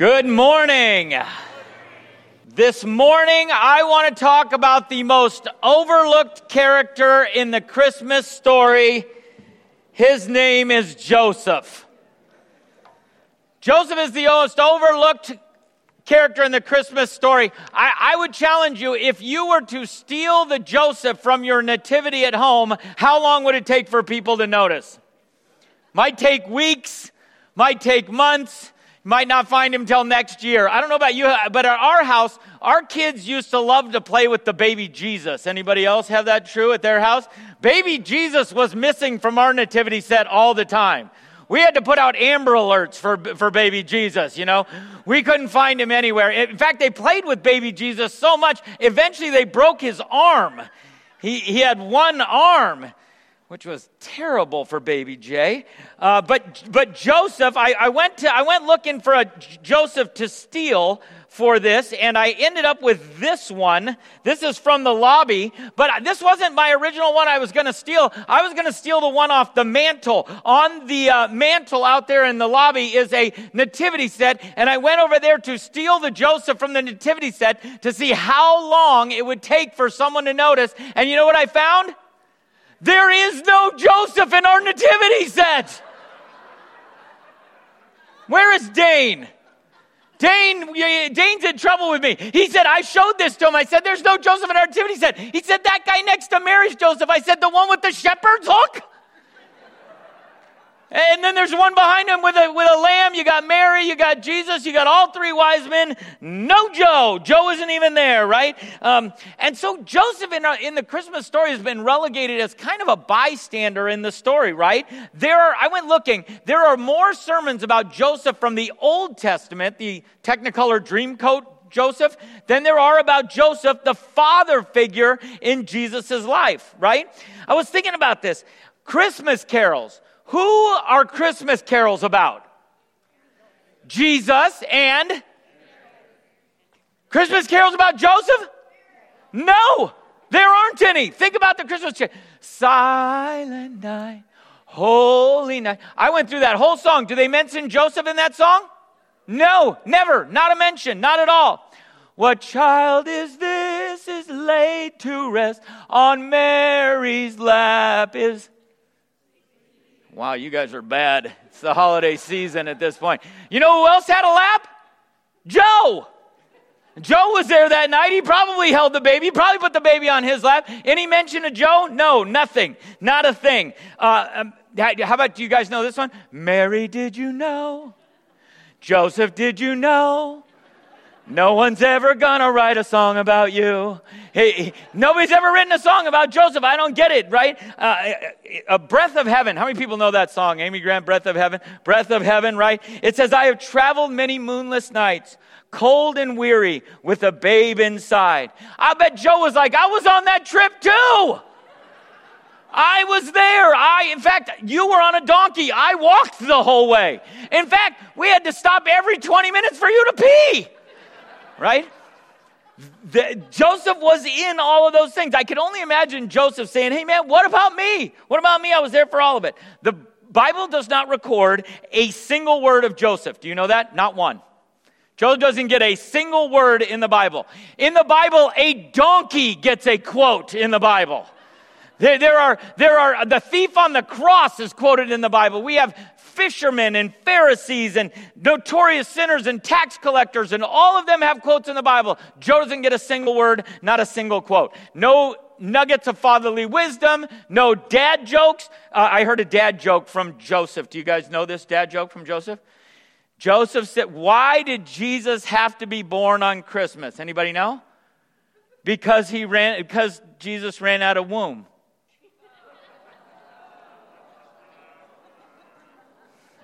Good morning. This morning, I want to talk about the most overlooked character in the Christmas story. His name is Joseph. Joseph is the most overlooked character in the Christmas story. I, I, would challenge you if you were to steal the Joseph from your nativity at home, how long would it take for people to notice? Might take weeks, might take months, might not find him till next year. I don't know about you, but at our house, our kids used to love to play with the baby Jesus. Anybody else have that true at their house? Baby Jesus was missing from our nativity set all the time. We had to put out Amber Alerts for, for baby Jesus, you know. We couldn't find him anywhere. In fact, they played with baby Jesus so much, eventually they broke his arm. He, he had one arm, which was terrible for baby Jay. Uh, but, but Joseph, I, I, went to, I went looking for a Joseph to steal for this, and I ended up with this one. This is from the lobby, but this wasn't my original one I was going to steal. I was going to steal the one off the mantle. On the uh, mantle out there in the lobby is a nativity set, and I went over there to steal the Joseph from the nativity set to see how long it would take for someone to notice. And you know what I found? There is no Joseph in our nativity set. Where is Dane? Dane, Dane's in trouble with me. He said, I showed this to him. I said, there's no Joseph in our nativity set. He said, that guy next to Mary's Joseph. I said, the one with the shepherd's hook? And then there's one behind him with a, with a lamb. You got Mary, you got Jesus, you got all three wise men. No Joe. Joe isn't even there, right? Um, and so Joseph in, in the Christmas story has been relegated as kind of a bystander in the story, right? There are, I went looking, there are more sermons about Joseph from the Old Testament, the Technicolor Dreamcoat Joseph than there are about Joseph, the father figure in Jesus' life, right? I was thinking about this. Christmas carols. Who are Christmas carols about? Jesus and Christmas carols about Joseph? No, there aren't any. Think about the Christmas carol. Silent night, holy night. I went through that whole song. Do they mention Joseph in that song? No, never. Not a mention, not at all. What child is this is laid to rest on Mary's lap is Wow, you guys are bad. It's the holiday season at this point. You know who else had a lap? Joe. Joe was there that night. He probably held the baby, probably put the baby on his lap. Any mention of Joe? No, nothing. Not a thing. Uh, um, how about, do you guys know this one? Mary, did you know? Joseph, did you know? No one's ever gonna write a song about you. Hey, nobody's ever written a song about Joseph. I don't get it, right? Uh, a breath of heaven. How many people know that song? Amy Grant, Breath of Heaven. Breath of Heaven, right? It says, I have traveled many moonless nights, cold and weary, with a babe inside. I bet Joe was like, I was on that trip too. I was there. I, in fact, you were on a donkey. I walked the whole way. In fact, we had to stop every 20 minutes for you to pee right? The, Joseph was in all of those things. I can only imagine Joseph saying, Hey, man, what about me? What about me? I was there for all of it. The Bible does not record a single word of Joseph. Do you know that? Not one. Joseph doesn't get a single word in the Bible. In the Bible, a donkey gets a quote in the Bible. There, there, are, there are, the thief on the cross is quoted in the Bible. We have fishermen and Pharisees and notorious sinners and tax collectors, and all of them have quotes in the Bible. Joe doesn't get a single word, not a single quote. No nuggets of fatherly wisdom, no dad jokes. Uh, I heard a dad joke from Joseph. Do you guys know this dad joke from Joseph? Joseph said, Why did Jesus have to be born on Christmas? Anybody know? Because he ran because Jesus ran out of womb.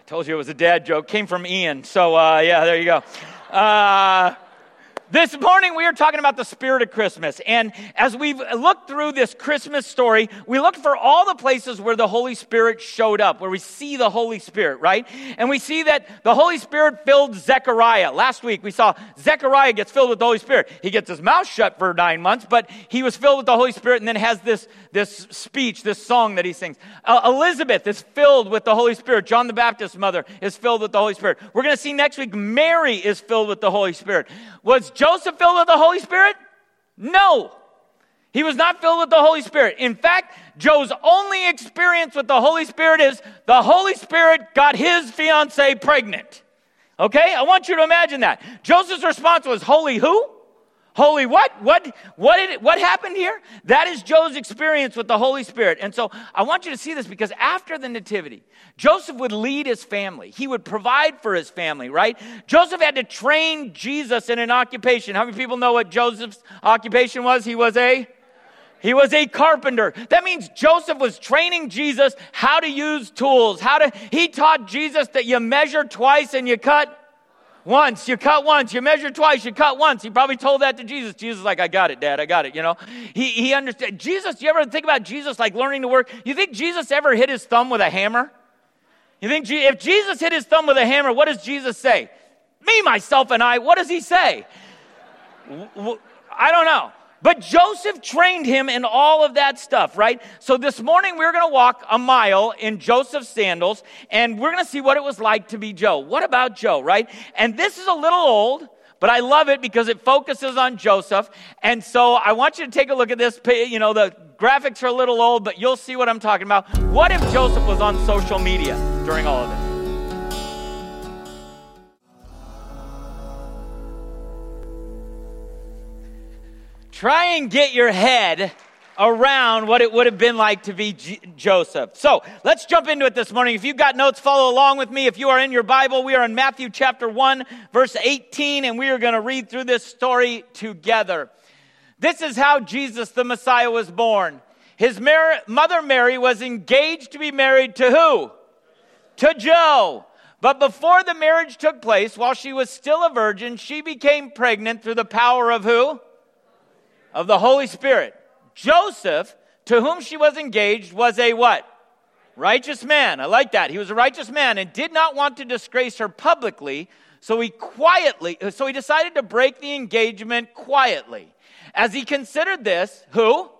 Told you it was a dad joke. Came from Ian. So, uh, yeah, there you go. Uh, This morning we are talking about the spirit of Christmas. And as we've looked through this Christmas story, we looked for all the places where the Holy Spirit showed up, where we see the Holy Spirit, right? And we see that the Holy Spirit filled Zechariah. Last week we saw Zechariah gets filled with the Holy Spirit. He gets his mouth shut for nine months, but he was filled with the Holy Spirit and then has this, this speech, this song that he sings. Uh, Elizabeth is filled with the Holy Spirit. John the Baptist's mother is filled with the Holy Spirit. We're going to see next week Mary is filled with the Holy Spirit. Was Joseph filled with the Holy Spirit? No. He was not filled with the Holy Spirit. In fact, Joe's only experience with the Holy Spirit is the Holy Spirit got his fiancee pregnant. Okay? I want you to imagine that. Joseph's response was, Holy who? Holy what? What what did it, what happened here? That is Joe's experience with the Holy Spirit. And so I want you to see this because after the nativity, Joseph would lead his family. He would provide for his family, right? Joseph had to train Jesus in an occupation. How many people know what Joseph's occupation was? He was a he was a carpenter. That means Joseph was training Jesus how to use tools, how to he taught Jesus that you measure twice and you cut once, you cut once, you measure twice, you cut once. He probably told that to Jesus. Jesus like, I got it, Dad, I got it, you know. He, he understood. Jesus, do you ever think about Jesus like learning to work? You think Jesus ever hit his thumb with a hammer? You think if Jesus hit his thumb with a hammer, what does Jesus say? Me, myself, and I, what does he say? I don't know. But Joseph trained him in all of that stuff, right? So this morning we're going to walk a mile in Joseph's sandals and we're going to see what it was like to be Joe. What about Joe, right? And this is a little old, but I love it because it focuses on Joseph. And so I want you to take a look at this. You know, the graphics are a little old, but you'll see what I'm talking about. What if Joseph was on social media during all of this? Try and get your head around what it would have been like to be G- Joseph. So let's jump into it this morning. If you've got notes, follow along with me. If you are in your Bible, we are in Matthew chapter 1, verse 18, and we are going to read through this story together. This is how Jesus the Messiah was born. His mother Mary was engaged to be married to who? To Joe. But before the marriage took place, while she was still a virgin, she became pregnant through the power of who? Of the Holy Spirit. Joseph, to whom she was engaged, was a what? Righteous man. I like that. He was a righteous man and did not want to disgrace her publicly, so he quietly, so he decided to break the engagement quietly. As he considered this, who?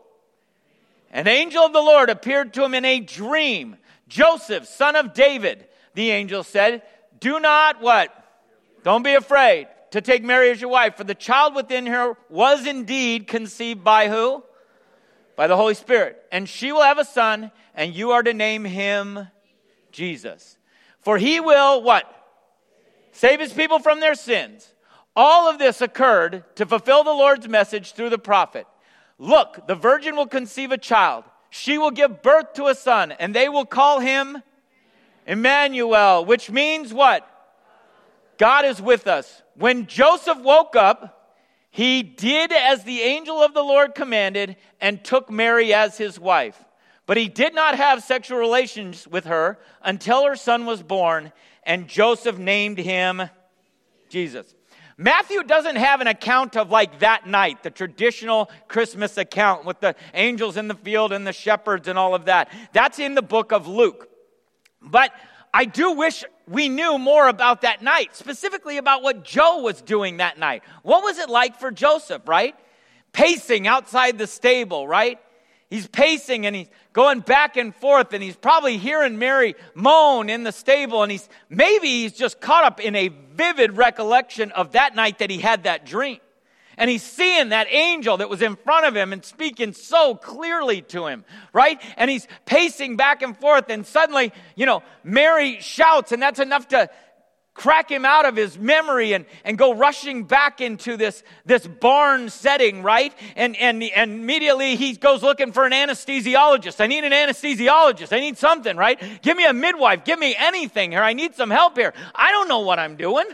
An angel of the Lord appeared to him in a dream. Joseph, son of David, the angel said, do not what? Don't be afraid to take Mary as your wife, for the child within her was indeed conceived by who? By the Holy Spirit. And she will have a son, and you are to name him Jesus. For he will what? Save his people from their sins. All of this occurred to fulfill the Lord's message through the prophet. Look, the virgin will conceive a child. She will give birth to a son, and they will call him Emmanuel, which means what? God is with us. When Joseph woke up, he did as the angel of the Lord commanded and took Mary as his wife. But he did not have sexual relations with her until her son was born, and Joseph named him Jesus. Matthew doesn't have an account of like that night, the traditional Christmas account with the angels in the field and the shepherds and all of that. That's in the book of Luke. But I do wish we knew more about that night, specifically about what Joe was doing that night. What was it like for Joseph, right? Pacing outside the stable, right? He's pacing and he's going back and forth and he's probably hearing Mary moan in the stable and he's maybe he's just caught up in a vivid recollection of that night that he had that dream. And he's seeing that angel that was in front of him and speaking so clearly to him, right? And he's pacing back and forth, and suddenly, you know, Mary shouts, and that's enough to crack him out of his memory and, and go rushing back into this, this barn setting, right? And, and, and immediately he goes looking for an anesthesiologist. I need an anesthesiologist. I need something, right? Give me a midwife. Give me anything here. I need some help here. I don't know what I'm doing.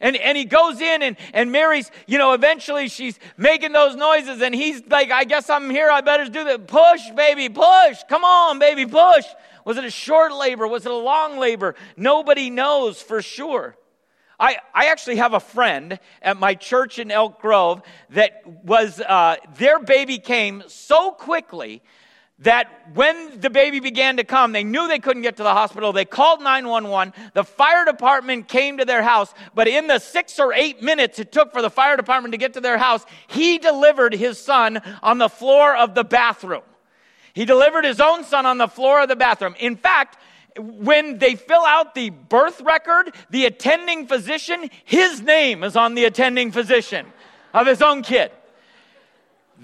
And, and he goes in and, and Mary's, you know, eventually she's making those noises and he's like, I guess I'm here. I better do that. Push, baby, push. Come on, baby, push. Was it a short labor? Was it a long labor? Nobody knows for sure. I, I actually have a friend at my church in Elk Grove that was, uh, their baby came so quickly that when the baby began to come, they knew they couldn't get to the hospital. They called 911. The fire department came to their house, but in the six or eight minutes it took for the fire department to get to their house, he delivered his son on the floor of the bathroom. He delivered his own son on the floor of the bathroom. In fact, when they fill out the birth record, the attending physician, his name is on the attending physician of his own kid.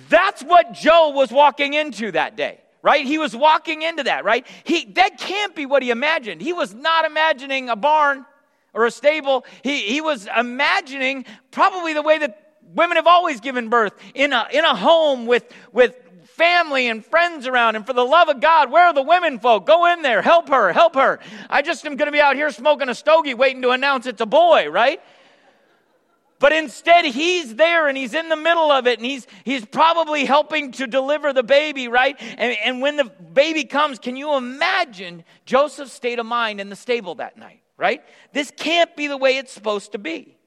That's what Joe was walking into that day, right? He was walking into that, right? He, that can't be what he imagined. He was not imagining a barn or a stable. He, he was imagining probably the way that women have always given birth in a, in a home with, with family and friends around. And for the love of God, where are the women folk? Go in there, help her, help her. I just am going to be out here smoking a stogie waiting to announce it's a boy, right? But instead, he's there and he's in the middle of it and he's, he's probably helping to deliver the baby, right? And, and when the baby comes, can you imagine Joseph's state of mind in the stable that night, right? This can't be the way it's supposed to be.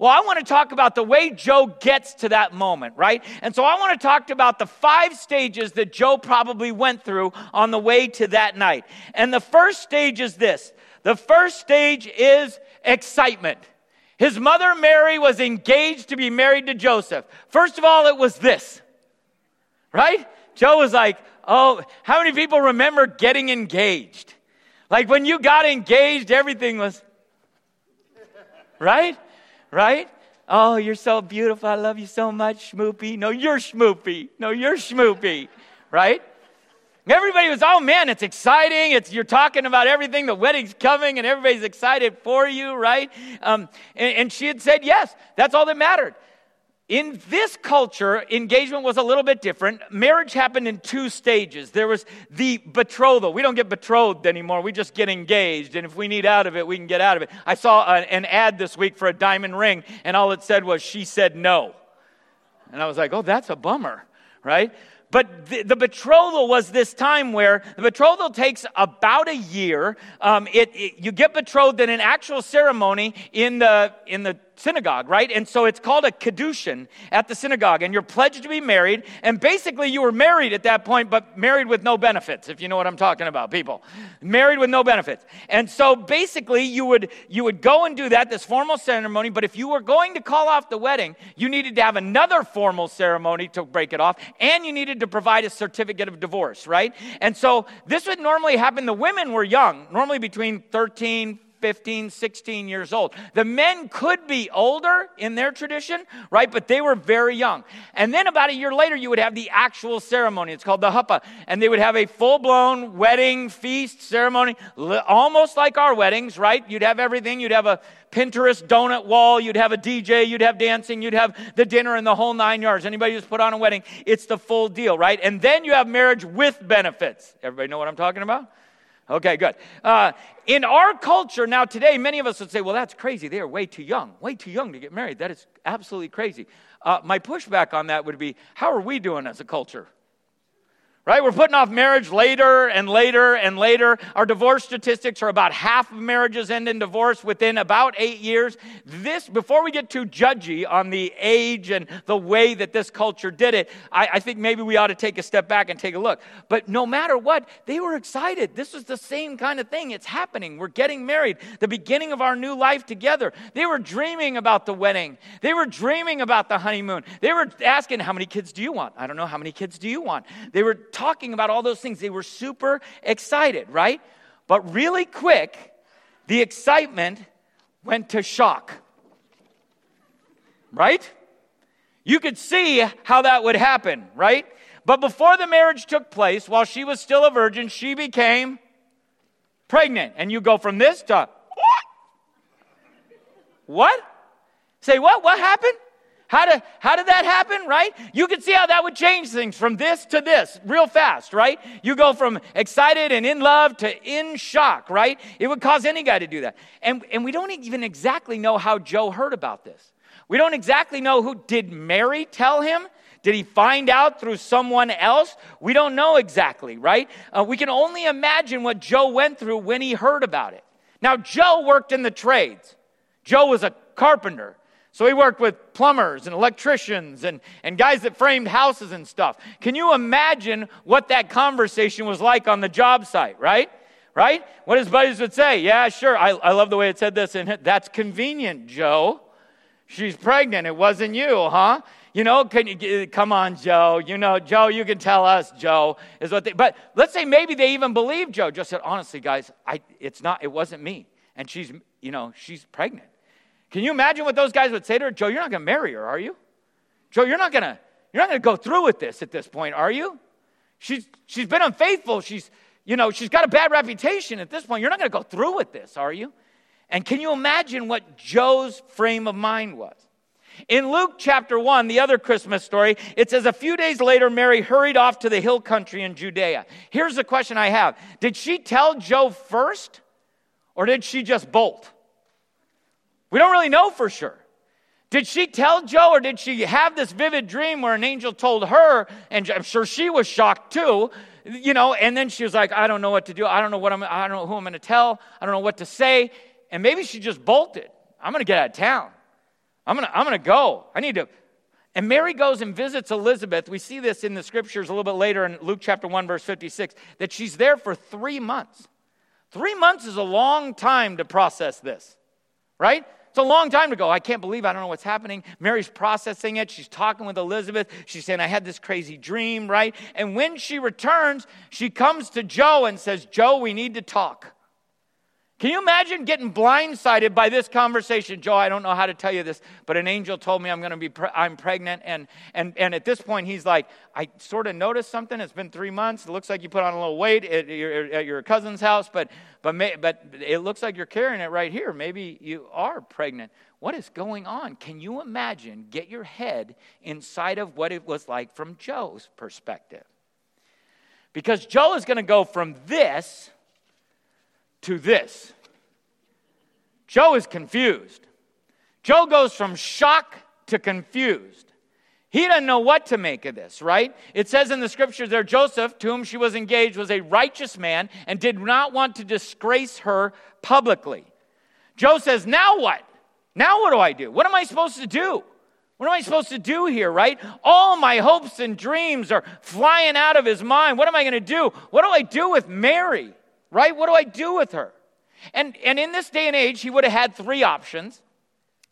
Well, I want to talk about the way Joe gets to that moment, right? And so I want to talk about the five stages that Joe probably went through on the way to that night. And the first stage is this the first stage is excitement. His mother Mary was engaged to be married to Joseph. First of all, it was this, right? Joe was like, Oh, how many people remember getting engaged? Like when you got engaged, everything was, right? Right? Oh, you're so beautiful. I love you so much, Schmoopy. No, you're Schmoopy. No, you're Schmoopy. Right? Everybody was, oh man, it's exciting. It's, you're talking about everything. The wedding's coming and everybody's excited for you, right? Um, and, and she had said, yes, that's all that mattered. In this culture, engagement was a little bit different. Marriage happened in two stages. There was the betrothal. We don't get betrothed anymore. We just get engaged. And if we need out of it, we can get out of it. I saw an ad this week for a diamond ring, and all it said was, she said no. And I was like, oh, that's a bummer, right? But the, the, betrothal was this time where the betrothal takes about a year. Um, it, it, you get betrothed in an actual ceremony in the, in the synagogue, right? And so it's called a kedushin at the synagogue, and you're pledged to be married. And basically, you were married at that point, but married with no benefits, if you know what I'm talking about, people. Married with no benefits. And so basically, you would you would go and do that, this formal ceremony. But if you were going to call off the wedding, you needed to have another formal ceremony to break it off, and you needed to provide a certificate of divorce, right? And so this would normally happen. The women were young, normally between 13, 15, 16 years old. The men could be older in their tradition, right? But they were very young. And then about a year later, you would have the actual ceremony. It's called the huppah. And they would have a full blown wedding feast ceremony, almost like our weddings, right? You'd have everything. You'd have a Pinterest donut wall. You'd have a DJ. You'd have dancing. You'd have the dinner and the whole nine yards. Anybody who's put on a wedding, it's the full deal, right? And then you have marriage with benefits. Everybody know what I'm talking about? Okay, good. Uh, in our culture now today, many of us would say, well, that's crazy. They are way too young, way too young to get married. That is absolutely crazy. Uh, my pushback on that would be, how are we doing as a culture? Right? We're putting off marriage later and later and later. Our divorce statistics are about half of marriages end in divorce within about eight years. This, before we get too judgy on the age and the way that this culture did it, I, I think maybe we ought to take a step back and take a look. But no matter what, they were excited. This is the same kind of thing. It's happening. We're getting married, the beginning of our new life together. They were dreaming about the wedding. They were dreaming about the honeymoon. They were asking, How many kids do you want? I don't know. How many kids do you want? They were talking about all those things. They were super excited, right? But really quick, the excitement went to shock. Right? You could see how that would happen, right? But before the marriage took place, while she was still a virgin, she became pregnant. And you go from this to what? What? Say what? What happened? How did, how did that happen, right? You can see how that would change things from this to this real fast, right? You go from excited and in love to in shock, right? It would cause any guy to do that. And, and we don't even exactly know how Joe heard about this. We don't exactly know who did Mary tell him? Did he find out through someone else? We don't know exactly, right? Uh, we can only imagine what Joe went through when he heard about it. Now, Joe worked in the trades. Joe was a carpenter. So he worked with plumbers and electricians and, and guys that framed houses and stuff. Can you imagine what that conversation was like on the job site, right? Right? What his buddies would say. Yeah, sure. I, I love the way it said this. And that's convenient, Joe. She's pregnant. It wasn't you, huh? You know, can you uh, come on, Joe? You know, Joe, you can tell us, Joe, is what they. But let's say maybe they even believe Joe. Just said, honestly, guys, I, it's not. It wasn't me, and she's, you know, she's pregnant. Can you imagine what those guys would say to her? Joe, you're not going to marry her, are you? Joe, you're not going to you're not going to go through with this at this point, are you? She's she's been unfaithful. She's you know, she's got a bad reputation at this point. You're not going to go through with this, are you? And can you imagine what Joe's frame of mind was? In Luke chapter 1, the other Christmas story, it says a few days later, Mary hurried off to the hill country in Judea. Here's the question I have Did she tell Joe first, or did she just bolt? We don't really know for sure. Did she tell Joe, or did she have this vivid dream where an angel told her, and I'm sure she was shocked too, you know, and then she was like, I don't know what to do. I don't know what I'm, I don't know who I'm going to tell. I don't know what to say. And maybe she just bolted. I'm going to get out of town. I'm going to, I'm going to go. I need to. And Mary goes and visits Elizabeth. We see this in the scriptures a little bit later in Luke chapter 1, verse 56, that she's there for three months. Three months is a long time to process this, right? It's a long time ago. I can't believe I don't know what's happening. Mary's processing it. She's talking with Elizabeth. She's saying, I had this crazy dream, right? And when she returns, she comes to Joe and says, Joe, we need to talk. Can you imagine getting blindsided by this conversation? Joe, I don't know how to tell you this, but an angel told me I'm going to be pre- I'm pregnant and and and at this point he's like, I sort of noticed something. It's been 3 months. It looks like you put on a little weight at your, at your cousin's house, but but may, but it looks like you're carrying it right here. Maybe you are pregnant. What is going on? Can you imagine? Get your head inside of what it was like from Joe's perspective. Because Joe is going to go from this to this. Joe is confused. Joe goes from shock to confused. He doesn't know what to make of this, right? It says in the scriptures there Joseph, to whom she was engaged, was a righteous man and did not want to disgrace her publicly. Joe says, Now what? Now what do I do? What am I supposed to do? What am I supposed to do here, right? All my hopes and dreams are flying out of his mind. What am I going to do? What do I do with Mary? Right? What do I do with her? And, and in this day and age, he would have had three options.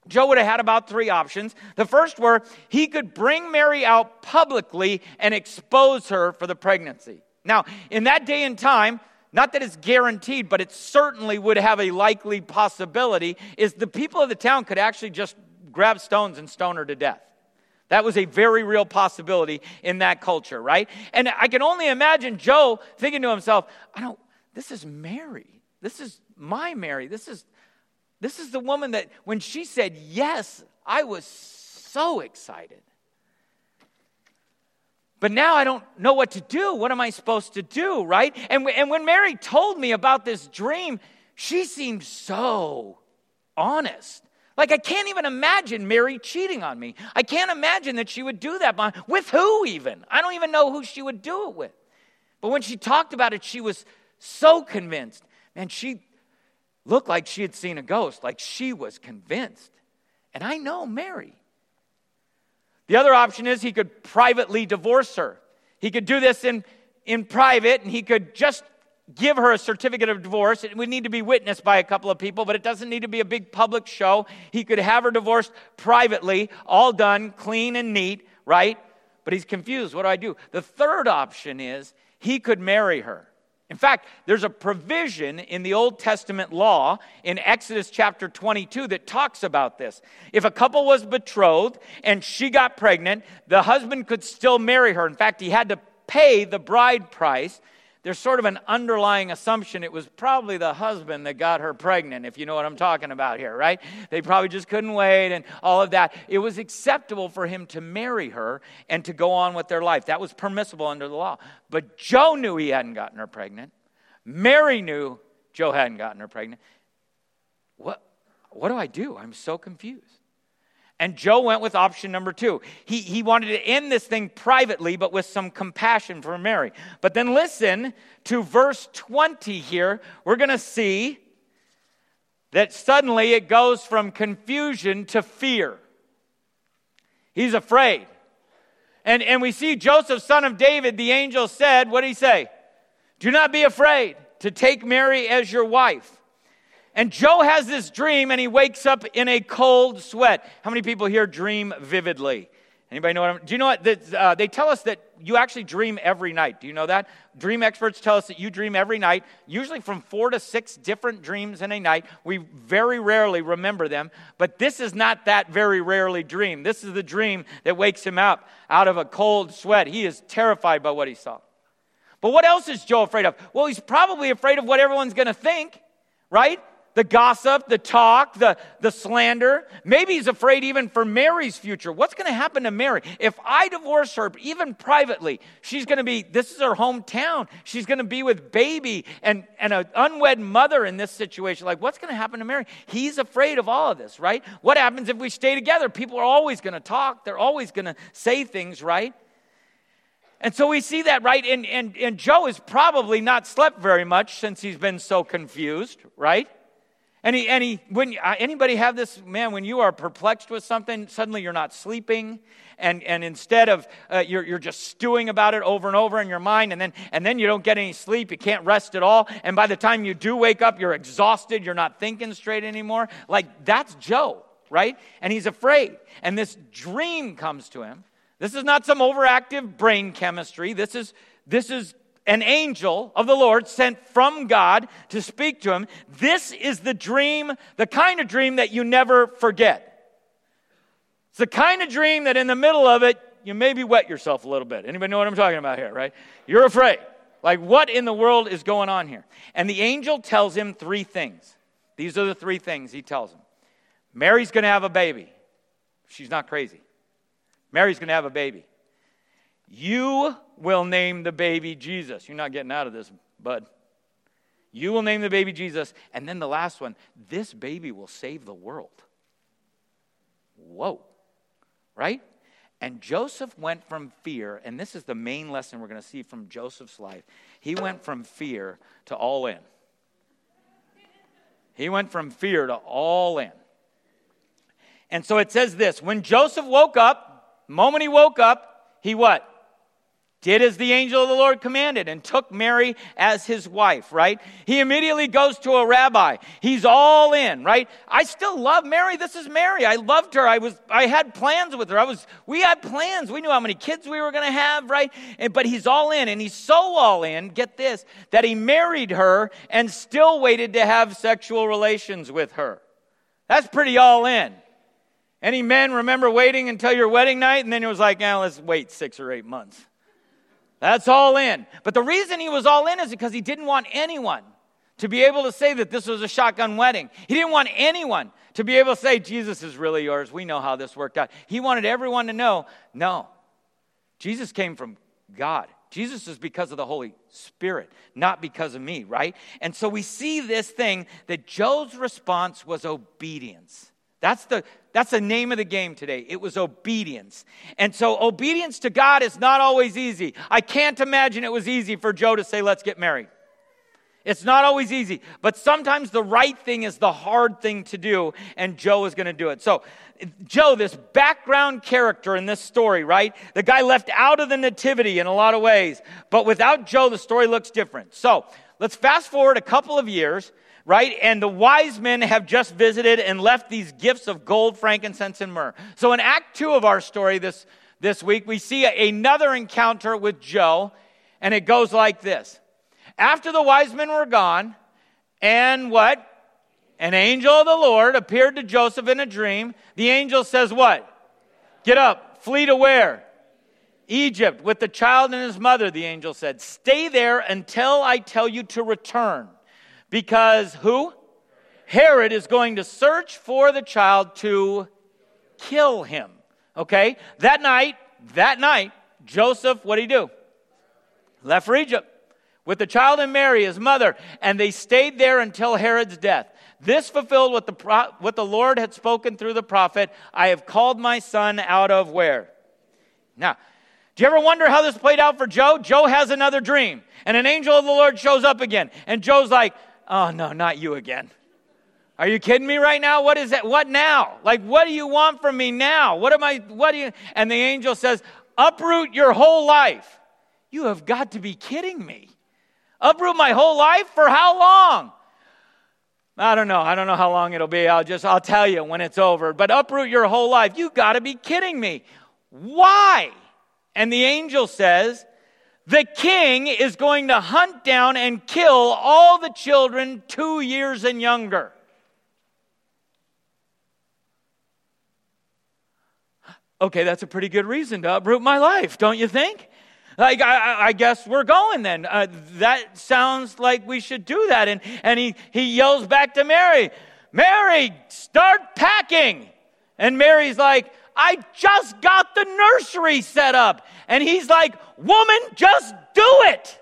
Joe would have had about three options. The first were he could bring Mary out publicly and expose her for the pregnancy. Now, in that day and time, not that it's guaranteed, but it certainly would have a likely possibility, is the people of the town could actually just grab stones and stone her to death. That was a very real possibility in that culture, right? And I can only imagine Joe thinking to himself, I don't, this is Mary. This is my Mary. This is this is the woman that when she said yes, I was so excited. But now I don't know what to do. What am I supposed to do, right? And, and when Mary told me about this dream, she seemed so honest. Like, I can't even imagine Mary cheating on me. I can't imagine that she would do that. With who, even? I don't even know who she would do it with. But when she talked about it, she was so convinced. Man, she looked like she had seen a ghost, like she was convinced. And I know Mary. The other option is he could privately divorce her. He could do this in, in private and he could just give her a certificate of divorce. It would need to be witnessed by a couple of people, but it doesn't need to be a big public show. He could have her divorced privately, all done, clean and neat, right? But he's confused. What do I do? The third option is he could marry her. In fact, there's a provision in the Old Testament law in Exodus chapter 22 that talks about this. If a couple was betrothed and she got pregnant, the husband could still marry her. In fact, he had to pay the bride price. There's sort of an underlying assumption it was probably the husband that got her pregnant, if you know what I'm talking about here, right? They probably just couldn't wait and all of that. It was acceptable for him to marry her and to go on with their life. That was permissible under the law. But Joe knew he hadn't gotten her pregnant. Mary knew Joe hadn't gotten her pregnant. What, what do I do? I'm so confused. And Joe went with option number two. He, he wanted to end this thing privately, but with some compassion for Mary. But then listen to verse 20 here. We're going to see that suddenly it goes from confusion to fear. He's afraid. And, and we see Joseph, son of David, the angel said, What did he say? Do not be afraid to take Mary as your wife. And Joe has this dream and he wakes up in a cold sweat. How many people here dream vividly? Anybody know what I'm, do you know what? That, uh, they tell us that you actually dream every night. Do you know that? Dream experts tell us that you dream every night, usually from four to six different dreams in a night. We very rarely remember them, but this is not that very rarely dream. This is the dream that wakes him up out of a cold sweat. He is terrified by what he saw. But what else is Joe afraid of? Well, he's probably afraid of what everyone's going to think, right? The gossip, the talk, the, the slander. Maybe he's afraid even for Mary's future. What's going to happen to Mary? If I divorce her, even privately, she's going to be, this is her hometown. She's going to be with baby and, and an unwed mother in this situation. Like, what's going to happen to Mary? He's afraid of all of this, right? What happens if we stay together? People are always going to talk, they're always going to say things, right? And so we see that, right? And, and, and Joe has probably not slept very much since he's been so confused, right? And he, when uh, anybody have this, man, when you are perplexed with something, suddenly you're not sleeping, and, and instead of uh, you're, you're just stewing about it over and over in your mind, and then, and then you don't get any sleep, you can't rest at all, and by the time you do wake up, you're exhausted, you're not thinking straight anymore. Like, that's Joe, right? And he's afraid. And this dream comes to him. This is not some overactive brain chemistry. This is, this is an angel of the Lord sent from God to speak to him. This is the dream, the kind of dream that you never forget. It's the kind of dream that in the middle of it, you maybe wet yourself a little bit. Anybody know what I'm talking about here, right? You're afraid. Like, what in the world is going on here? And the angel tells him three things. These are the three things he tells him Mary's going to have a baby. She's not crazy. Mary's going to have a baby. You will name the baby Jesus. You're not getting out of this, bud. You will name the baby Jesus. And then the last one this baby will save the world. Whoa. Right? And Joseph went from fear, and this is the main lesson we're going to see from Joseph's life. He went from fear to all in. He went from fear to all in. And so it says this when Joseph woke up, moment he woke up, he what? Did as the angel of the Lord commanded and took Mary as his wife, right? He immediately goes to a rabbi. He's all in, right? I still love Mary. This is Mary. I loved her. I was I had plans with her. I was we had plans. We knew how many kids we were going to have, right? And, but he's all in and he's so all in, get this, that he married her and still waited to have sexual relations with her. That's pretty all in. Any men remember waiting until your wedding night and then it was like, "Yeah, let's wait 6 or 8 months." That's all in. But the reason he was all in is because he didn't want anyone to be able to say that this was a shotgun wedding. He didn't want anyone to be able to say, Jesus is really yours. We know how this worked out. He wanted everyone to know, no, Jesus came from God. Jesus is because of the Holy Spirit, not because of me, right? And so we see this thing that Joe's response was obedience. That's the, that's the name of the game today. It was obedience. And so obedience to God is not always easy. I can't imagine it was easy for Joe to say, let's get married. It's not always easy, but sometimes the right thing is the hard thing to do, and Joe is going to do it. So, Joe, this background character in this story, right? The guy left out of the nativity in a lot of ways, but without Joe, the story looks different. So, let's fast forward a couple of years right? And the wise men have just visited and left these gifts of gold, frankincense, and myrrh. So in Act 2 of our story this, this week, we see another encounter with Joe, and it goes like this. After the wise men were gone, and what? An angel of the Lord appeared to Joseph in a dream. The angel says, What? Get up, flee to where? Egypt, with the child and his mother, the angel said. Stay there until I tell you to return. Because who? Herod is going to search for the child to kill him. Okay? That night, that night, Joseph, what did he do? Left for Egypt with the child and Mary, his mother, and they stayed there until Herod's death. This fulfilled what the, what the Lord had spoken through the prophet I have called my son out of where? Now, do you ever wonder how this played out for Joe? Joe has another dream, and an angel of the Lord shows up again. And Joe's like, Oh, no, not you again. Are you kidding me right now? What is that? What now? Like, what do you want from me now? What am I, what do you, and the angel says, uproot your whole life. You have got to be kidding me. Uproot my whole life? For how long? I don't know. I don't know how long it'll be. I'll just, I'll tell you when it's over. But uproot your whole life. You got to be kidding me. Why? And the angel says, the king is going to hunt down and kill all the children two years and younger. Okay, that's a pretty good reason to uproot my life, don't you think? Like, I, I guess we're going then. Uh, that sounds like we should do that. And, and he, he yells back to Mary, Mary, start packing. And Mary's like, I just got the nursery set up. And he's like, Woman, just do it.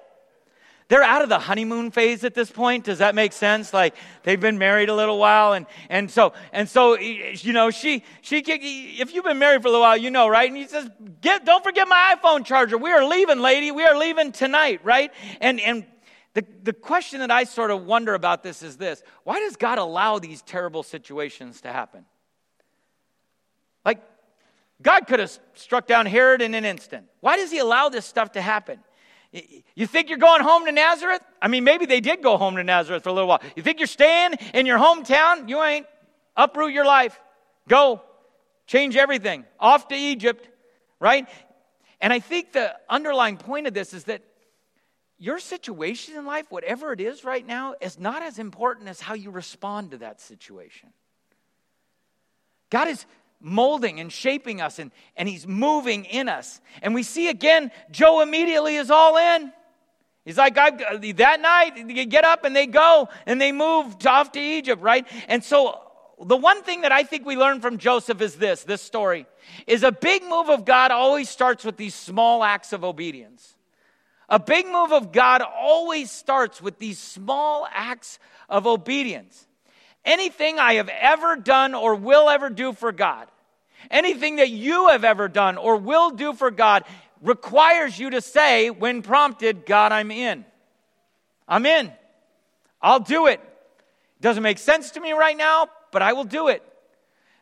They're out of the honeymoon phase at this point. Does that make sense? Like they've been married a little while, and and so and so you know she she if you've been married for a little while, you know, right? And he says, "Get don't forget my iPhone charger. We are leaving, lady. We are leaving tonight, right?" And and the, the question that I sort of wonder about this is this why does God allow these terrible situations to happen? Like, God could have struck down Herod in an instant. Why does he allow this stuff to happen? You think you're going home to Nazareth? I mean, maybe they did go home to Nazareth for a little while. You think you're staying in your hometown? You ain't. Uproot your life. Go. Change everything. Off to Egypt, right? And I think the underlying point of this is that your situation in life, whatever it is right now, is not as important as how you respond to that situation. God is molding and shaping us and, and he's moving in us. And we see again, Joe immediately is all in. He's like, I, that night, they get up and they go and they move off to Egypt, right? And so, the one thing that I think we learn from Joseph is this this story is a big move of God always starts with these small acts of obedience. A big move of God always starts with these small acts of obedience. Anything I have ever done or will ever do for God, anything that you have ever done or will do for God, requires you to say, when prompted, God, I'm in. I'm in. I'll do it. Doesn't make sense to me right now, but I will do it.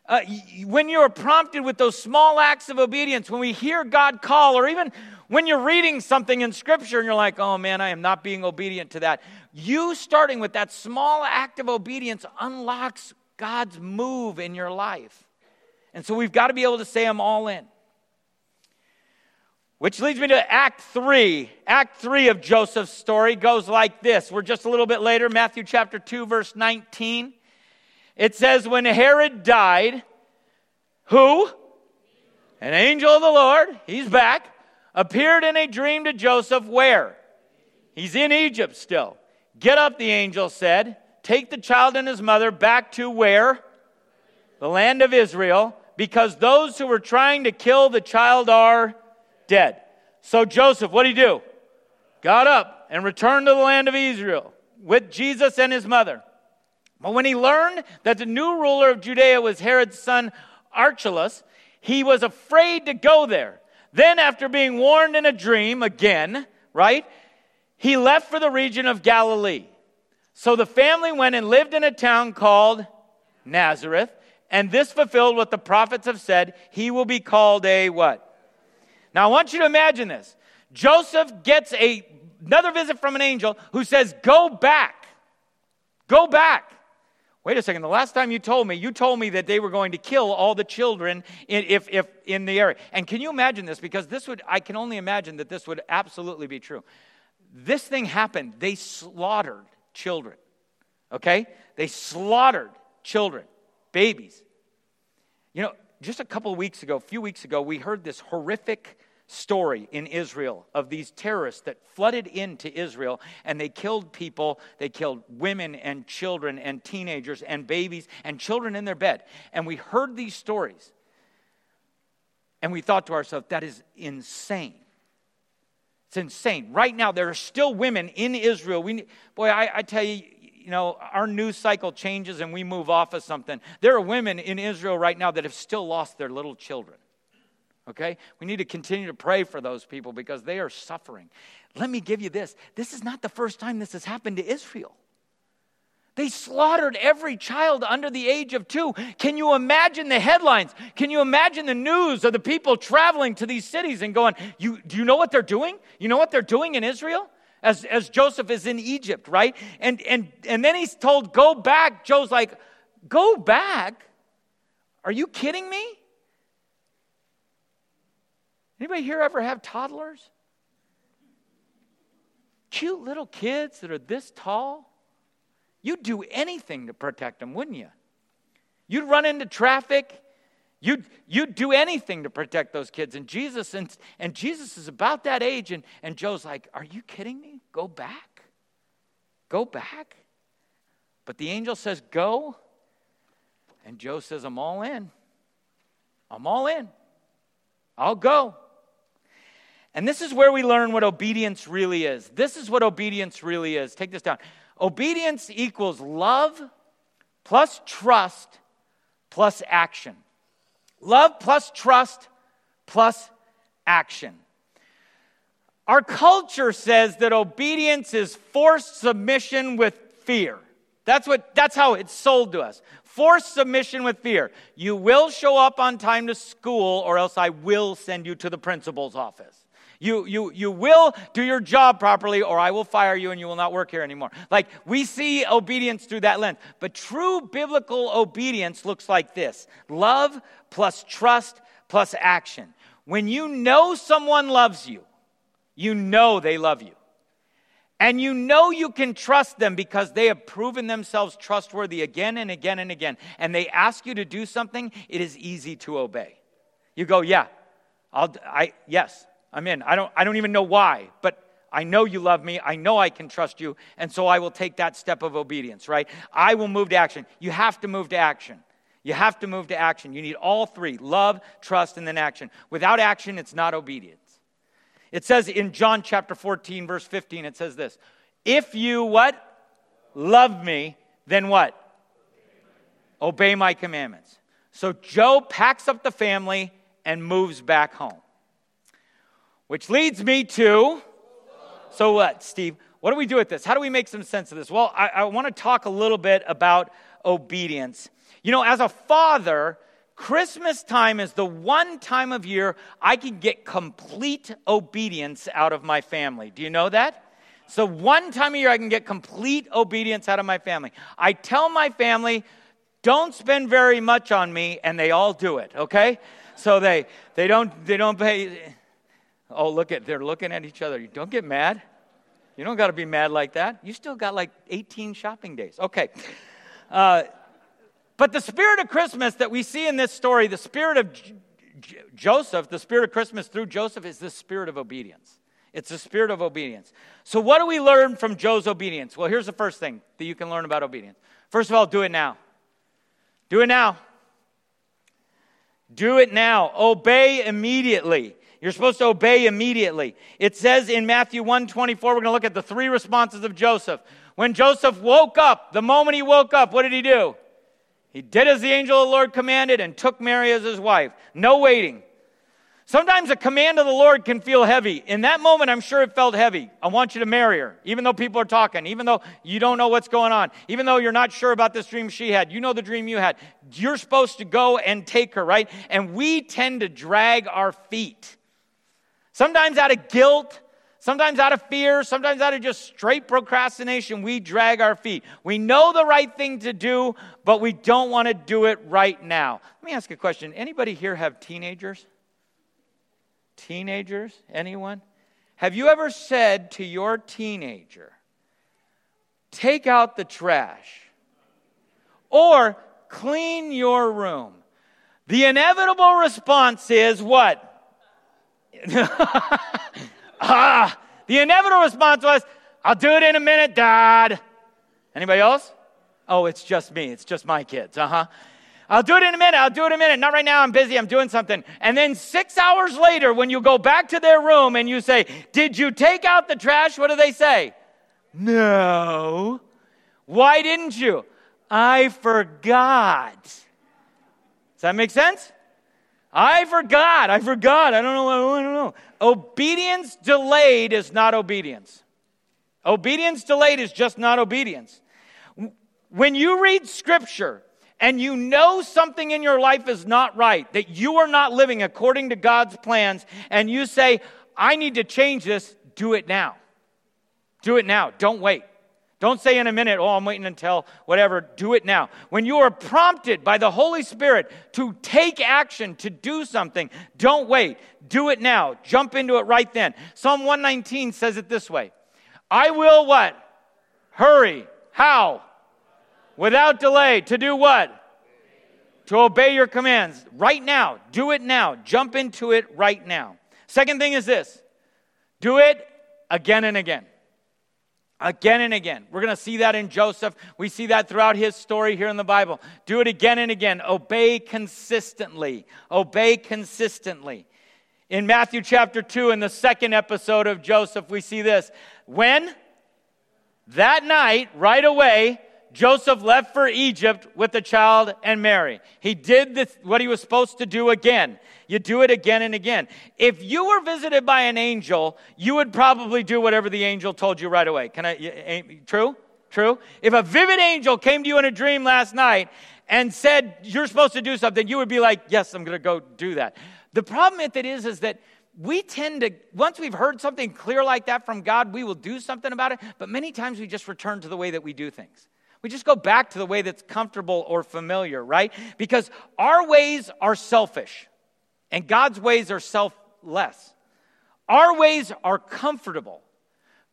Uh, when you're prompted with those small acts of obedience, when we hear God call, or even when you're reading something in Scripture and you're like, oh man, I am not being obedient to that, you starting with that small act of obedience unlocks God's move in your life. And so we've got to be able to say, I'm all in. Which leads me to Act 3. Act 3 of Joseph's story goes like this. We're just a little bit later, Matthew chapter 2, verse 19. It says, When Herod died, who? An angel of the Lord, he's back, appeared in a dream to Joseph. Where? He's in Egypt still. Get up, the angel said. Take the child and his mother back to where? The land of Israel, because those who were trying to kill the child are dead. So Joseph, what did he do? Got up and returned to the land of Israel with Jesus and his mother. But when he learned that the new ruler of Judea was Herod's son Archelaus, he was afraid to go there. Then, after being warned in a dream again, right, he left for the region of Galilee. So the family went and lived in a town called Nazareth, and this fulfilled what the prophets have said. He will be called a what? Now I want you to imagine this. Joseph gets a, another visit from an angel who says, Go back. Go back. Wait a second. The last time you told me, you told me that they were going to kill all the children in, if, if in the area. And can you imagine this? Because this would, I can only imagine that this would absolutely be true. This thing happened. They slaughtered children. Okay? They slaughtered children, babies. You know, just a couple of weeks ago, a few weeks ago, we heard this horrific story in Israel of these terrorists that flooded into Israel and they killed people. They killed women and children and teenagers and babies and children in their bed. And we heard these stories. And we thought to ourselves, that is insane. It's insane. Right now, there are still women in Israel. We, boy, I, I tell you, you know, our news cycle changes and we move off of something. There are women in Israel right now that have still lost their little children. Okay? We need to continue to pray for those people because they are suffering. Let me give you this this is not the first time this has happened to Israel. They slaughtered every child under the age of two. Can you imagine the headlines? Can you imagine the news of the people traveling to these cities and going, you, Do you know what they're doing? You know what they're doing in Israel? As, as Joseph is in Egypt, right? And, and, and then he's told, Go back. Joe's like, Go back? Are you kidding me? Anybody here ever have toddlers? Cute little kids that are this tall? You'd do anything to protect them, wouldn't you? You'd run into traffic. You'd, you'd do anything to protect those kids. And Jesus, and, and Jesus is about that age, and, and Joe's like, Are you kidding me? Go back? Go back? But the angel says, Go. And Joe says, I'm all in. I'm all in. I'll go. And this is where we learn what obedience really is. This is what obedience really is. Take this down. Obedience equals love plus trust plus action. Love plus trust plus action. Our culture says that obedience is forced submission with fear. That's what that's how it's sold to us. Forced submission with fear. You will show up on time to school or else I will send you to the principal's office. You, you, you will do your job properly, or I will fire you and you will not work here anymore. Like, we see obedience through that lens. But true biblical obedience looks like this love plus trust plus action. When you know someone loves you, you know they love you. And you know you can trust them because they have proven themselves trustworthy again and again and again. And they ask you to do something, it is easy to obey. You go, yeah, I'll, I, yes, I'm in. I don't, I don't even know why, but I know you love me. I know I can trust you. And so I will take that step of obedience, right? I will move to action. You have to move to action. You have to move to action. You need all three love, trust, and then action. Without action, it's not obedience. It says in John chapter 14, verse 15, it says this If you what? Love me, then what? Obey my commandments. So Joe packs up the family and moves back home. Which leads me to so what, Steve? What do we do with this? How do we make some sense of this? Well, I, I want to talk a little bit about obedience. You know, as a father, Christmas time is the one time of year I can get complete obedience out of my family. Do you know that? So, one time a year I can get complete obedience out of my family. I tell my family, don't spend very much on me, and they all do it, okay? So they, they, don't, they don't pay Oh, look at, they're looking at each other. You Don't get mad. You don't got to be mad like that. You still got like 18 shopping days. Okay. Uh, but the spirit of Christmas that we see in this story, the spirit of J- J- Joseph, the spirit of Christmas through Joseph, is the spirit of obedience. It's the spirit of obedience. So, what do we learn from Joe's obedience? Well, here's the first thing that you can learn about obedience. First of all, do it now. Do it now. Do it now. Obey immediately. You're supposed to obey immediately. It says in Matthew 124, we're going to look at the three responses of Joseph. When Joseph woke up, the moment he woke up, what did he do? He did as the angel of the Lord commanded and took Mary as his wife. No waiting. Sometimes a command of the Lord can feel heavy. In that moment, I'm sure it felt heavy. I want you to marry her, even though people are talking, even though you don't know what's going on, even though you're not sure about this dream she had. You know the dream you had. You're supposed to go and take her, right? And we tend to drag our feet. Sometimes out of guilt, sometimes out of fear, sometimes out of just straight procrastination, we drag our feet. We know the right thing to do, but we don't want to do it right now. Let me ask a question. Anybody here have teenagers? Teenagers? Anyone? Have you ever said to your teenager, take out the trash or clean your room? The inevitable response is what? ah, the inevitable response was, I'll do it in a minute, Dad. Anybody else? Oh, it's just me. It's just my kids. Uh huh. I'll do it in a minute. I'll do it in a minute. Not right now. I'm busy. I'm doing something. And then six hours later, when you go back to their room and you say, Did you take out the trash? What do they say? No. Why didn't you? I forgot. Does that make sense? I forgot. I forgot. I don't know. I don't know. Obedience delayed is not obedience. Obedience delayed is just not obedience. when you read scripture and you know something in your life is not right, that you are not living according to God's plans, and you say, I need to change this, do it now. Do it now. Don't wait. Don't say in a minute, oh, I'm waiting until whatever. Do it now. When you are prompted by the Holy Spirit to take action, to do something, don't wait. Do it now. Jump into it right then. Psalm 119 says it this way I will what? Hurry. How? Without delay. To do what? To obey your commands. Right now. Do it now. Jump into it right now. Second thing is this do it again and again. Again and again. We're going to see that in Joseph. We see that throughout his story here in the Bible. Do it again and again. Obey consistently. Obey consistently. In Matthew chapter 2, in the second episode of Joseph, we see this. When? That night, right away, Joseph left for Egypt with the child and Mary. He did this, what he was supposed to do again. You do it again and again. If you were visited by an angel, you would probably do whatever the angel told you right away. Can I? True? True? If a vivid angel came to you in a dream last night and said you're supposed to do something, you would be like, yes, I'm going to go do that. The problem with it is, is that we tend to, once we've heard something clear like that from God, we will do something about it. But many times we just return to the way that we do things. We just go back to the way that's comfortable or familiar, right? Because our ways are selfish and God's ways are selfless. Our ways are comfortable,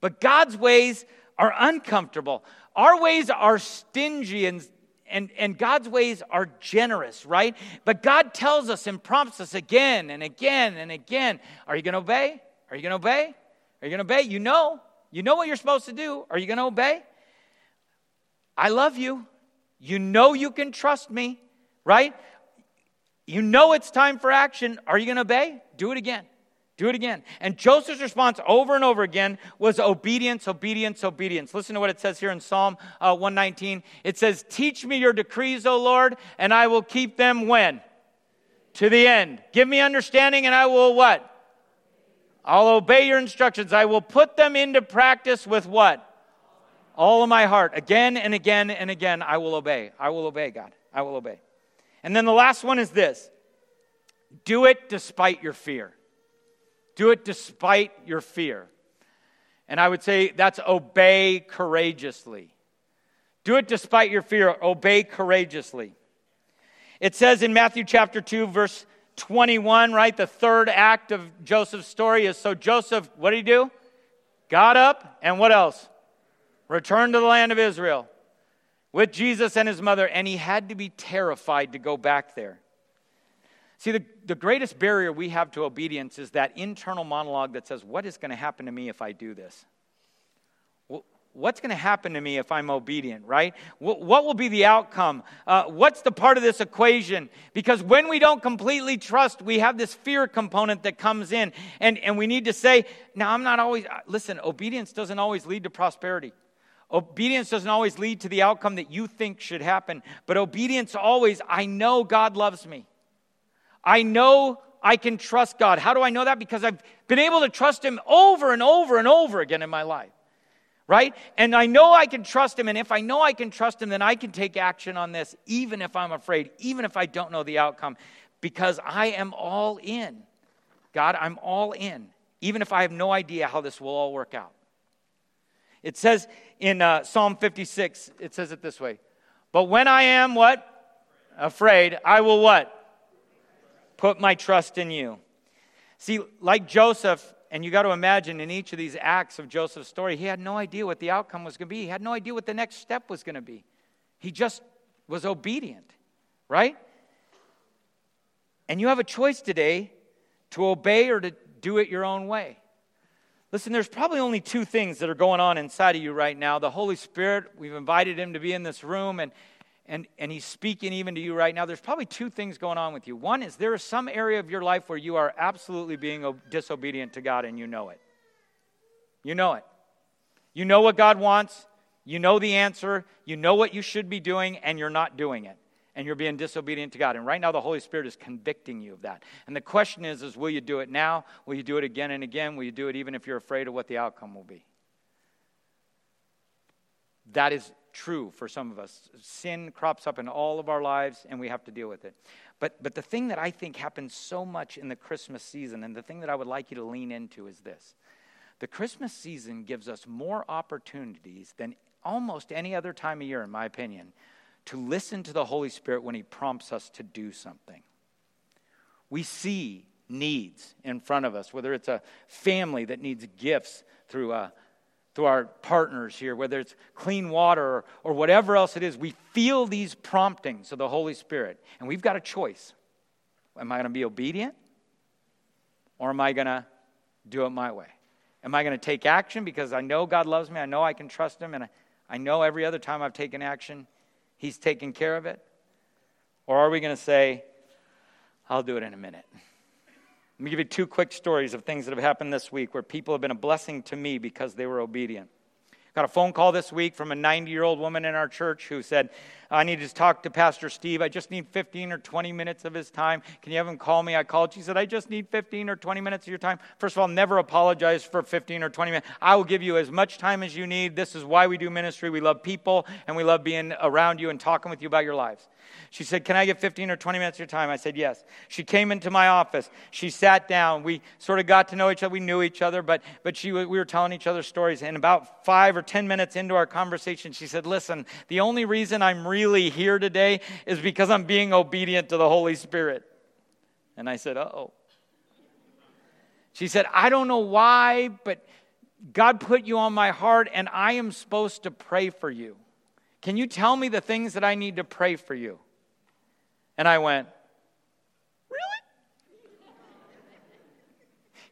but God's ways are uncomfortable. Our ways are stingy and and, and God's ways are generous, right? But God tells us and prompts us again and again and again Are you going to obey? Are you going to obey? Are you going to obey? You know. You know what you're supposed to do. Are you going to obey? I love you. You know you can trust me, right? You know it's time for action. Are you going to obey? Do it again. Do it again. And Joseph's response over and over again was obedience, obedience, obedience. Listen to what it says here in Psalm uh, 119. It says, Teach me your decrees, O Lord, and I will keep them when? To the end. Give me understanding, and I will what? I'll obey your instructions. I will put them into practice with what? All of my heart. Again and again and again, I will obey. I will obey, God. I will obey. And then the last one is this do it despite your fear. Do it despite your fear. And I would say that's obey courageously. Do it despite your fear. Obey courageously. It says in Matthew chapter 2, verse 21, right? The third act of Joseph's story is so Joseph, what did he do? Got up, and what else? Returned to the land of Israel with Jesus and his mother, and he had to be terrified to go back there. See, the, the greatest barrier we have to obedience is that internal monologue that says, What is going to happen to me if I do this? What's going to happen to me if I'm obedient, right? What will be the outcome? Uh, what's the part of this equation? Because when we don't completely trust, we have this fear component that comes in. And, and we need to say, Now, I'm not always, listen, obedience doesn't always lead to prosperity. Obedience doesn't always lead to the outcome that you think should happen, but obedience always, I know God loves me. I know I can trust God. How do I know that? Because I've been able to trust Him over and over and over again in my life, right? And I know I can trust Him. And if I know I can trust Him, then I can take action on this, even if I'm afraid, even if I don't know the outcome, because I am all in. God, I'm all in, even if I have no idea how this will all work out. It says in uh, Psalm 56, it says it this way But when I am what? Afraid, I will what? Put my trust in you. See, like Joseph, and you got to imagine in each of these acts of Joseph's story, he had no idea what the outcome was going to be. He had no idea what the next step was going to be. He just was obedient, right? And you have a choice today to obey or to do it your own way. Listen, there's probably only two things that are going on inside of you right now. The Holy Spirit, we've invited him to be in this room, and, and, and he's speaking even to you right now. There's probably two things going on with you. One is there is some area of your life where you are absolutely being disobedient to God, and you know it. You know it. You know what God wants, you know the answer, you know what you should be doing, and you're not doing it and you're being disobedient to God. And right now the Holy Spirit is convicting you of that. And the question is is will you do it now? Will you do it again and again? Will you do it even if you're afraid of what the outcome will be? That is true for some of us. Sin crops up in all of our lives, and we have to deal with it. But, but the thing that I think happens so much in the Christmas season, and the thing that I would like you to lean into is this the Christmas season gives us more opportunities than almost any other time of year, in my opinion, to listen to the Holy Spirit when He prompts us to do something. We see needs in front of us, whether it's a family that needs gifts through, a, uh, through our partners here, whether it's clean water or, or whatever else it is, we feel these promptings of the Holy Spirit. And we've got a choice. Am I going to be obedient? Or am I going to do it my way? Am I going to take action because I know God loves me? I know I can trust Him, and I, I know every other time I've taken action, He's taken care of it? Or are we going to say, I'll do it in a minute? Let me give you two quick stories of things that have happened this week where people have been a blessing to me because they were obedient. Got a phone call this week from a 90 year old woman in our church who said, I need to talk to Pastor Steve. I just need 15 or 20 minutes of his time. Can you have him call me? I called. She said, I just need 15 or 20 minutes of your time. First of all, never apologize for 15 or 20 minutes. I will give you as much time as you need. This is why we do ministry. We love people and we love being around you and talking with you about your lives. She said, Can I get 15 or 20 minutes of your time? I said, Yes. She came into my office. She sat down. We sort of got to know each other. We knew each other, but, but she, we were telling each other stories. And about five or 10 minutes into our conversation, she said, Listen, the only reason I'm really here today is because I'm being obedient to the Holy Spirit. And I said, Uh oh. She said, I don't know why, but God put you on my heart, and I am supposed to pray for you. Can you tell me the things that I need to pray for you? And I went, Really?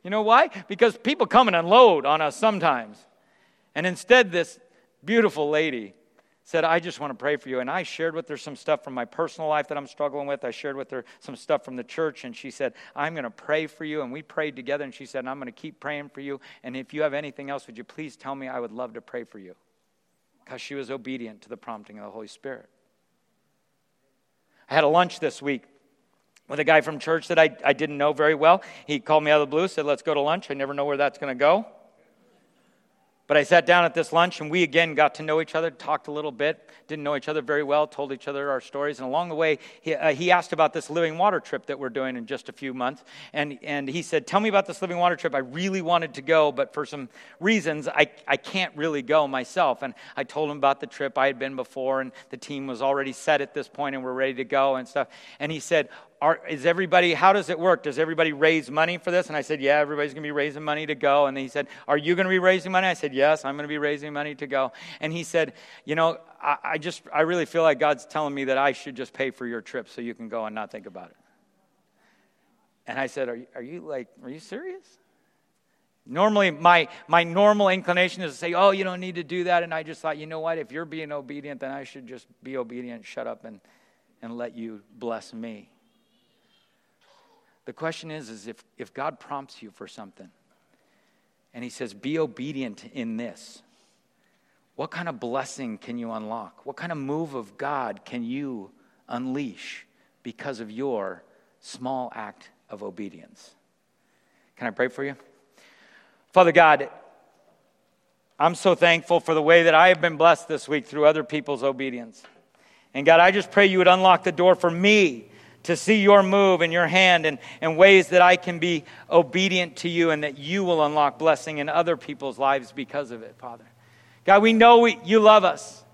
You know why? Because people come and unload on us sometimes. And instead, this beautiful lady said, I just want to pray for you. And I shared with her some stuff from my personal life that I'm struggling with. I shared with her some stuff from the church. And she said, I'm going to pray for you. And we prayed together. And she said, I'm going to keep praying for you. And if you have anything else, would you please tell me? I would love to pray for you. Because she was obedient to the prompting of the Holy Spirit. I had a lunch this week with a guy from church that I, I didn't know very well. He called me out of the blue, said, Let's go to lunch. I never know where that's going to go. But I sat down at this lunch and we again got to know each other, talked a little bit, didn't know each other very well, told each other our stories. And along the way, he, uh, he asked about this living water trip that we're doing in just a few months. And, and he said, Tell me about this living water trip. I really wanted to go, but for some reasons, I, I can't really go myself. And I told him about the trip I had been before, and the team was already set at this point and we're ready to go and stuff. And he said, are, is everybody, how does it work? Does everybody raise money for this? And I said, yeah, everybody's going to be raising money to go. And he said, are you going to be raising money? I said, yes, I'm going to be raising money to go. And he said, you know, I, I just, I really feel like God's telling me that I should just pay for your trip so you can go and not think about it. And I said, are you, are you like, are you serious? Normally, my, my normal inclination is to say, oh, you don't need to do that. And I just thought, you know what? If you're being obedient, then I should just be obedient, shut up, and, and let you bless me. The question is, is if, if God prompts you for something and he says, be obedient in this, what kind of blessing can you unlock? What kind of move of God can you unleash because of your small act of obedience? Can I pray for you? Father God, I'm so thankful for the way that I have been blessed this week through other people's obedience. And God, I just pray you would unlock the door for me to see your move and your hand and, and ways that I can be obedient to you and that you will unlock blessing in other people's lives because of it, Father. God, we know we, you love us,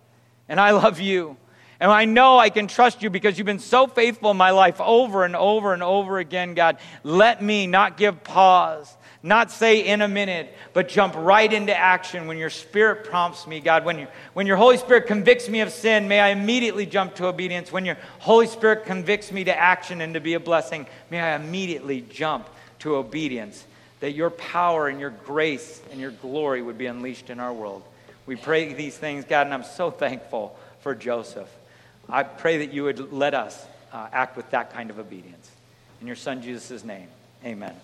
and I love you. And I know I can trust you because you've been so faithful in my life over and over and over again, God. Let me not give pause not say in a minute, but jump right into action when your Spirit prompts me, God. When, you, when your Holy Spirit convicts me of sin, may I immediately jump to obedience. When your Holy Spirit convicts me to action and to be a blessing, may I immediately jump to obedience. That your power and your grace and your glory would be unleashed in our world. We pray these things, God, and I'm so thankful for Joseph. I pray that you would let us uh, act with that kind of obedience. In your Son Jesus' name, amen.